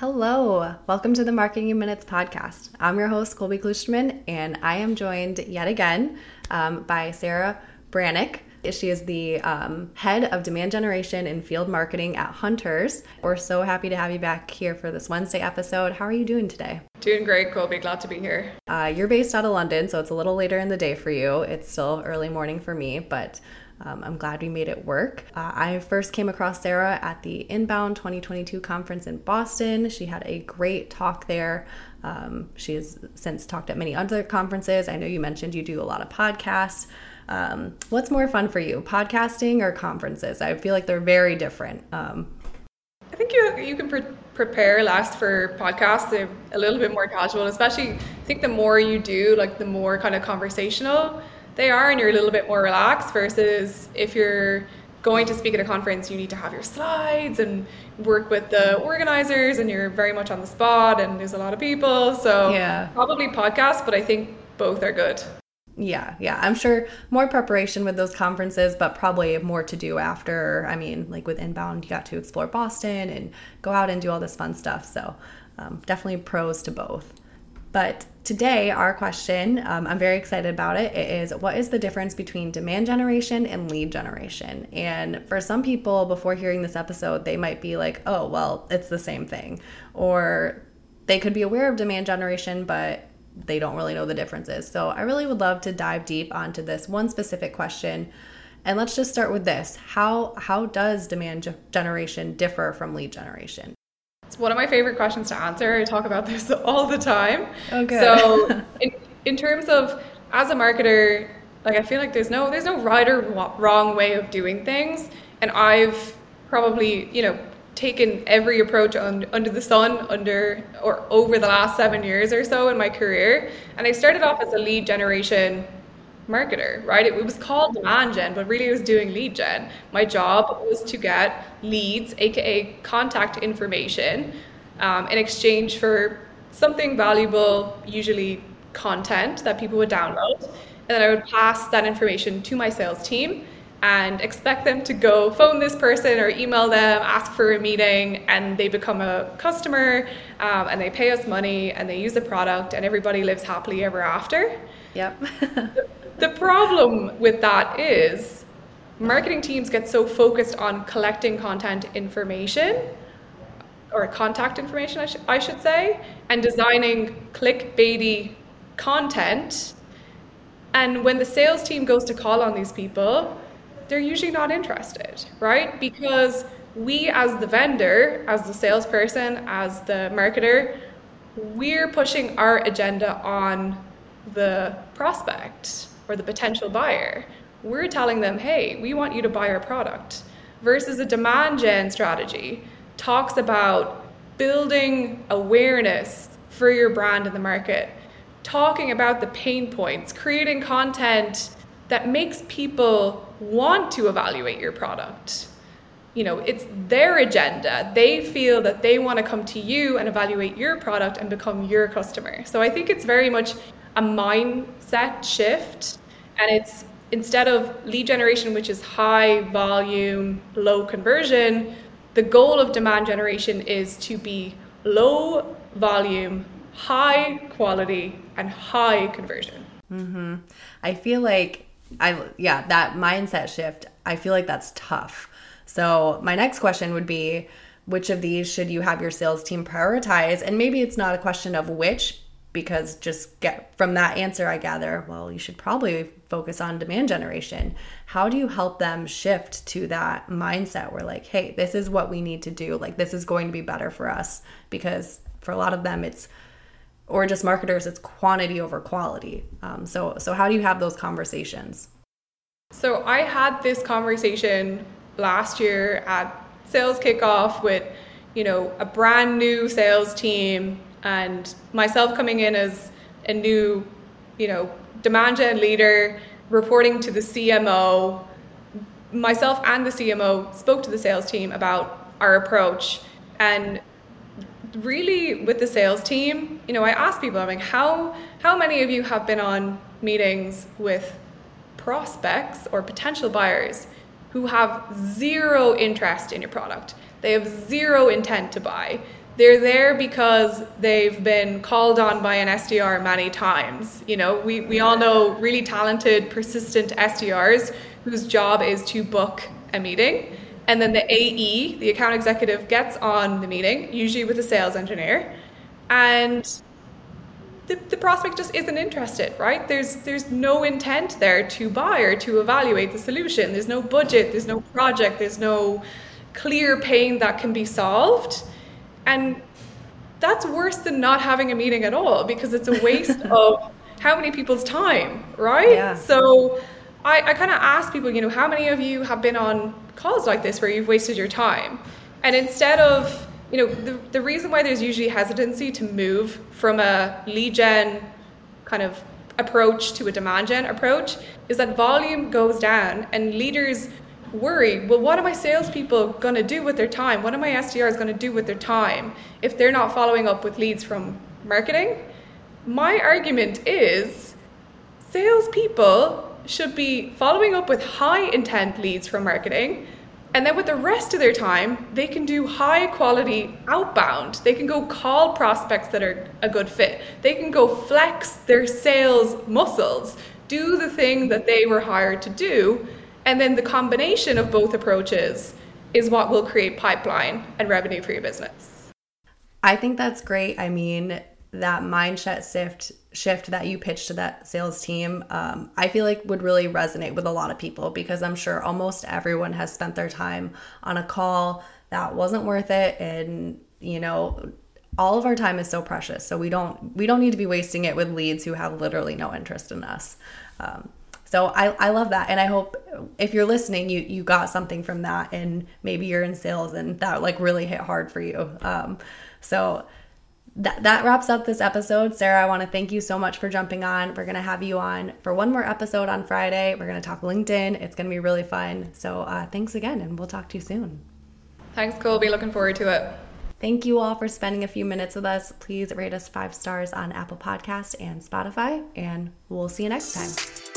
Hello, welcome to the Marketing in Minutes podcast. I'm your host, Colby Klusterman, and I am joined yet again um, by Sarah Breathnach. She is the um, head of demand generation and field marketing at Hunters. We're so happy to have you back here for this Wednesday episode. How are you doing today? Doing great, Colby. Glad to be here. Uh, you're based out of London, so it's a little later in the day for you. It's still early morning for me, but um, I'm glad we made it work. Uh, I first came across Sarah at the Inbound 2022 conference in Boston. She had a great talk there. Um, she has since talked at many other conferences. I know you mentioned you do a lot of podcasts. Um, what's more fun for you, podcasting or conferences? I feel like they're very different. Um, I think you you can pre- prepare less for podcasts. They're a little bit more casual, especially I think the more you do, like the more kind of conversational they are and you're a little bit more relaxed versus if you're going to speak at a conference you need to have your slides and work with the organizers and you're very much on the spot and there's a lot of people so yeah probably podcasts but i think both are good yeah yeah i'm sure more preparation with those conferences but probably more to do after i mean like with inbound you got to explore boston and go out and do all this fun stuff so um, definitely pros to both but today, our question, um, I'm very excited about it, it is what is the difference between demand generation and lead generation? And for some people, before hearing this episode, they might be like, oh, well, it's the same thing. Or they could be aware of demand generation, but they don't really know the differences. So I really would love to dive deep onto this one specific question. And let's just start with this. How how does demand generation differ from lead generation? It's one of my favorite questions to answer. I talk about this all the time. Oh, okay. So, in, in terms of as a marketer, like I feel like there's no there's no right or wrong way of doing things, and I've probably you know taken every approach on, under the sun under or over the last seven years or so in my career. And I started off as a lead generation marketer, right? It, it, was called demand gen, but really it was doing lead gen. My job was to get leads, aka contact information, um, in exchange for something valuable, usually content that people would download. And then I would pass that information to my sales team and expect them to go phone this person or email them, ask for a meeting, and they become a customer um, and they pay us money and they use the product, and everybody lives happily ever after. Yep. The problem with that is marketing teams get so focused on collecting content information or contact information, I, sh- I should say, and designing clickbaity content. And when the sales team goes to call on these people, they're usually not interested, right? Because we, as the vendor, as the salesperson, as the marketer, we're pushing our agenda on the prospect or the potential buyer. We're telling them, hey, we want you to buy our product. Versus a demand gen strategy talks about building awareness for your brand in the market, talking about the pain points, creating content that makes people want to evaluate your product. You know, it's their agenda. They feel that they want to come to you and evaluate your product and become your customer. So I think it's very much a mindset shift and it's instead of lead generation which is high volume low conversion the goal of demand generation is to be low volume high quality and high conversion mm-hmm. i feel like i yeah that mindset shift i feel like that's tough. So my next question would be which of these should you have your sales team prioritize? And maybe it's not a question of which because just get from that answer i gather well you should probably focus on demand generation. How do you help them shift to that mindset where like hey this is what we need to do. Like this is going to be better for us because for a lot of them it's or just marketers it's quantity over quality. Um, so so how do you have those conversations? So i had this conversation last year at sales kickoff with you know a brand new sales team and myself coming in as a new, you know, demand gen leader, reporting to the CMO, myself and the CMO spoke to the sales team about our approach. And really with the sales team, you know, I ask people, I'm like, how how many of you have been on meetings with prospects or potential buyers who have zero interest in your product? They have zero intent to buy They're there because they've been called on by an SDR many times. You know, we, we all know really talented, persistent SDRs whose job is to book a meeting. And then the AE, the account executive, gets on the meeting, usually with a sales engineer, and the, the prospect just isn't interested, right? There's there's no intent there to buy or to evaluate the solution. There's no budget, there's no project, there's no clear pain that can be solved. And that's worse than not having a meeting at all because it's a waste of how many people's time, right? Yeah. So I, I kind of ask people, you know, how many of you have been on calls like this where you've wasted your time? And instead of, you know, the, the reason why there's usually hesitancy to move from a lead gen kind of approach to a demand gen approach is that volume goes down and leaders worry well what are my salespeople going to do with their time what are my sdrs going to do with their time if they're not following up with leads from marketing my argument is salespeople should be following up with high intent leads from marketing. And then with the rest of their time, they can do high quality outbound. They can go call prospects that are a good fit. They can go flex their sales muscles, do the thing that they were hired to do. And then the combination of both approaches is what will create pipeline and revenue for your business. I think that's great. I mean, that mindset shift shift that you pitch to that sales team um, i feel like would really resonate with a lot of people because i'm sure almost everyone has spent their time on a call that wasn't worth it. And you know all of our time is so precious. So we don't we don't need to be wasting it with leads who have literally no interest in us. Um, so I, I love that. And i hope if you're listening you you got something from that and maybe you're in sales and that like really hit hard for you. Um, so that, that wraps up this episode. Sarah, I want to thank you so much for jumping on. We're going to have you on for one more episode on Friday. We're going to talk LinkedIn. It's going to be really fun. So uh, thanks again, and we'll talk to you soon. Thanks, Colby. Looking forward to it. Thank you all for spending a few minutes with us. Please rate us five stars on Apple Podcast and Spotify, and we'll see you next time.